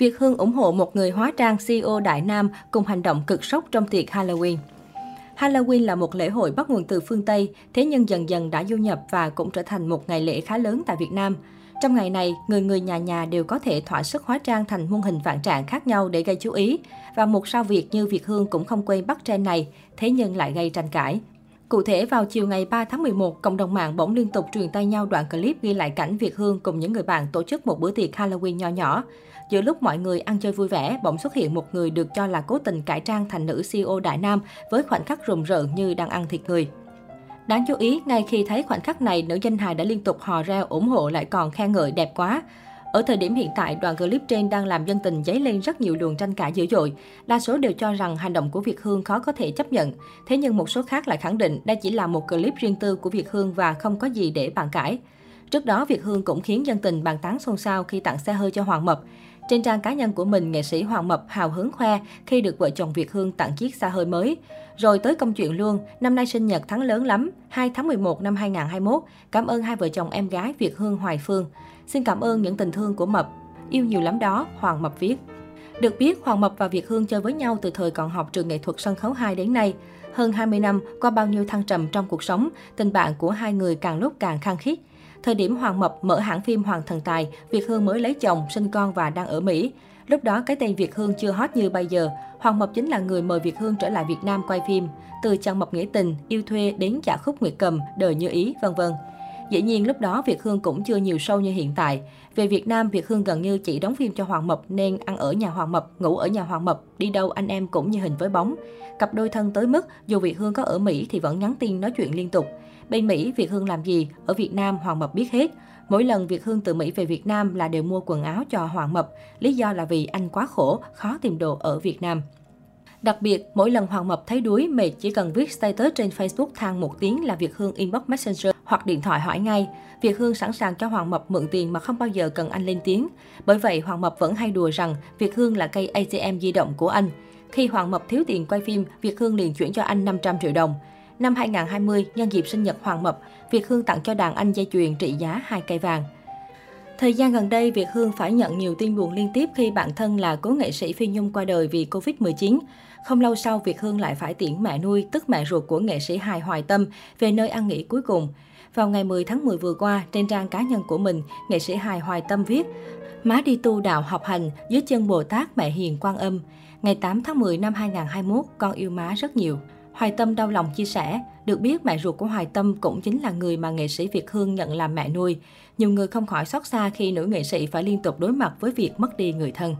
Việt Hương ủng hộ một người hóa trang CEO Đại Nam cùng hành động cực sốc trong tiệc Halloween. Halloween là một lễ hội bắt nguồn từ phương Tây, thế nhưng dần dần đã du nhập và cũng trở thành một ngày lễ khá lớn tại Việt Nam. Trong ngày này, người người nhà nhà đều có thể thỏa sức hóa trang thành muôn hình vạn trạng khác nhau để gây chú ý. Và một sao Việt như Việt Hương cũng không quên bắt trend này, thế nhưng lại gây tranh cãi. Cụ thể, vào chiều ngày 3 tháng 11, cộng đồng mạng bỗng liên tục truyền tay nhau đoạn clip ghi lại cảnh Việt Hương cùng những người bạn tổ chức một bữa tiệc Halloween nho nhỏ. Giữa lúc mọi người ăn chơi vui vẻ, bỗng xuất hiện một người được cho là cố tình cải trang thành nữ CEO Đại Nam với khoảnh khắc rùng rợn như đang ăn thịt người. Đáng chú ý, ngay khi thấy khoảnh khắc này, nữ danh hài đã liên tục hò reo ủng hộ lại còn khen ngợi đẹp quá. Ở thời điểm hiện tại, đoạn clip trên đang làm dân tình dấy lên rất nhiều luồng tranh cãi dữ dội. Đa số đều cho rằng hành động của Việt Hương khó có thể chấp nhận. Thế nhưng một số khác lại khẳng định đây chỉ là một clip riêng tư của Việt Hương và không có gì để bàn cãi. Trước đó, Việt Hương cũng khiến dân tình bàn tán xôn xao khi tặng xe hơi cho Hoàng Mập. Trên trang cá nhân của mình, nghệ sĩ Hoàng Mập hào hứng khoe khi được vợ chồng Việt Hương tặng chiếc xa hơi mới. Rồi tới công chuyện luôn, năm nay sinh nhật thắng lớn lắm, 2 tháng 11 năm 2021. Cảm ơn hai vợ chồng em gái Việt Hương Hoài Phương. Xin cảm ơn những tình thương của Mập. Yêu nhiều lắm đó, Hoàng Mập viết. Được biết, Hoàng Mập và Việt Hương chơi với nhau từ thời còn học trường nghệ thuật sân khấu 2 đến nay. Hơn 20 năm, qua bao nhiêu thăng trầm trong cuộc sống, tình bạn của hai người càng lúc càng khăng khít. Thời điểm Hoàng Mập mở hãng phim Hoàng Thần Tài, Việt Hương mới lấy chồng, sinh con và đang ở Mỹ. Lúc đó cái tên Việt Hương chưa hot như bây giờ. Hoàng Mập chính là người mời Việt Hương trở lại Việt Nam quay phim. Từ Chàng Mập Nghĩa Tình, Yêu Thuê đến Giả Khúc Nguyệt Cầm, Đời Như Ý, vân vân. Dĩ nhiên lúc đó Việt Hương cũng chưa nhiều sâu như hiện tại. Về Việt Nam, Việt Hương gần như chỉ đóng phim cho Hoàng Mập nên ăn ở nhà Hoàng Mập, ngủ ở nhà Hoàng Mập, đi đâu anh em cũng như hình với bóng. Cặp đôi thân tới mức dù Việt Hương có ở Mỹ thì vẫn nhắn tin nói chuyện liên tục. Bên Mỹ, Việt Hương làm gì? Ở Việt Nam, Hoàng Mập biết hết. Mỗi lần Việt Hương từ Mỹ về Việt Nam là đều mua quần áo cho Hoàng Mập. Lý do là vì anh quá khổ, khó tìm đồ ở Việt Nam. Đặc biệt, mỗi lần Hoàng Mập thấy đuối, mệt chỉ cần viết status trên Facebook than một tiếng là Việt Hương inbox Messenger hoặc điện thoại hỏi ngay. Việt Hương sẵn sàng cho Hoàng Mập mượn tiền mà không bao giờ cần anh lên tiếng. Bởi vậy, Hoàng Mập vẫn hay đùa rằng Việt Hương là cây ATM di động của anh. Khi Hoàng Mập thiếu tiền quay phim, Việt Hương liền chuyển cho anh 500 triệu đồng. Năm 2020, nhân dịp sinh nhật Hoàng Mập, Việt Hương tặng cho đàn anh dây chuyền trị giá 2 cây vàng. Thời gian gần đây, Việt Hương phải nhận nhiều tin buồn liên tiếp khi bản thân là cố nghệ sĩ Phi Nhung qua đời vì Covid-19. Không lâu sau, Việt Hương lại phải tiễn mẹ nuôi, tức mẹ ruột của nghệ sĩ hài Hoài Tâm, về nơi ăn nghỉ cuối cùng. Vào ngày 10 tháng 10 vừa qua, trên trang cá nhân của mình, nghệ sĩ hài Hoài Tâm viết Má đi tu đạo học hành, dưới chân Bồ Tát mẹ hiền quan âm. Ngày 8 tháng 10 năm 2021, con yêu má rất nhiều. Hoài Tâm đau lòng chia sẻ, được biết mẹ ruột của Hoài Tâm cũng chính là người mà nghệ sĩ Việt Hương nhận làm mẹ nuôi. Nhiều người không khỏi xót xa khi nữ nghệ sĩ phải liên tục đối mặt với việc mất đi người thân.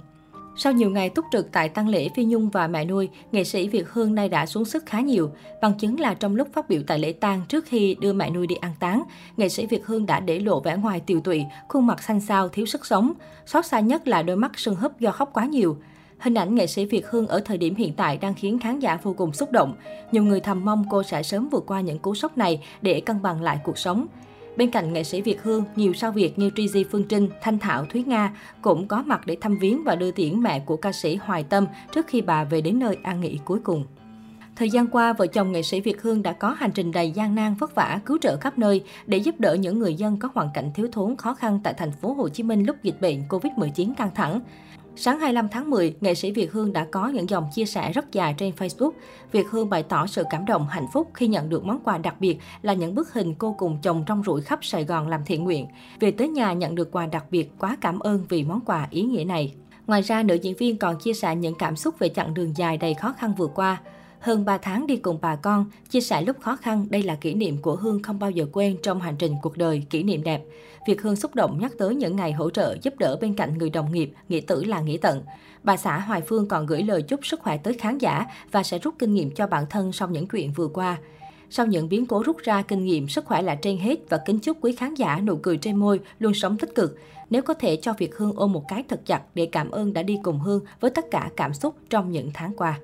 Sau nhiều ngày túc trực tại tăng lễ Phi Nhung và mẹ nuôi, nghệ sĩ Việt Hương nay đã xuống sức khá nhiều. Bằng chứng là trong lúc phát biểu tại lễ tang trước khi đưa mẹ nuôi đi an táng, nghệ sĩ Việt Hương đã để lộ vẻ ngoài tiều tụy, khuôn mặt xanh xao, thiếu sức sống. Xót xa nhất là đôi mắt sưng húp do khóc quá nhiều. Hình ảnh nghệ sĩ Việt Hương ở thời điểm hiện tại đang khiến khán giả vô cùng xúc động. Nhiều người thầm mong cô sẽ sớm vượt qua những cú sốc này để cân bằng lại cuộc sống. Bên cạnh nghệ sĩ Việt Hương, nhiều sao Việt như Trizy Phương Trinh, Thanh Thảo, Thúy Nga cũng có mặt để thăm viếng và đưa tiễn mẹ của ca sĩ Hoài Tâm trước khi bà về đến nơi an nghỉ cuối cùng. Thời gian qua, vợ chồng nghệ sĩ Việt Hương đã có hành trình đầy gian nan vất vả, cứu trợ khắp nơi để giúp đỡ những người dân có hoàn cảnh thiếu thốn khó khăn tại thành phố Hồ Chí Minh lúc dịch bệnh Covid-19 căng thẳng. Sáng 25 tháng 10, nghệ sĩ Việt Hương đã có những dòng chia sẻ rất dài trên Facebook. Việt Hương bày tỏ sự cảm động, hạnh phúc khi nhận được món quà đặc biệt là những bức hình cô cùng chồng trong rủi khắp Sài Gòn làm thiện nguyện. Về tới nhà nhận được quà đặc biệt, quá cảm ơn vì món quà ý nghĩa này. Ngoài ra, nữ diễn viên còn chia sẻ những cảm xúc về chặng đường dài đầy khó khăn vừa qua. Hơn 3 tháng đi cùng bà con, chia sẻ lúc khó khăn, đây là kỷ niệm của Hương không bao giờ quên trong hành trình cuộc đời, kỷ niệm đẹp. Việc Hương xúc động nhắc tới những ngày hỗ trợ giúp đỡ bên cạnh người đồng nghiệp, nghĩa tử là nghĩa tận. Bà xã Hoài Phương còn gửi lời chúc sức khỏe tới khán giả và sẽ rút kinh nghiệm cho bản thân sau những chuyện vừa qua. Sau những biến cố rút ra kinh nghiệm, sức khỏe là trên hết và kính chúc quý khán giả nụ cười trên môi, luôn sống tích cực. Nếu có thể cho Việt Hương ôm một cái thật chặt để cảm ơn đã đi cùng Hương với tất cả cảm xúc trong những tháng qua.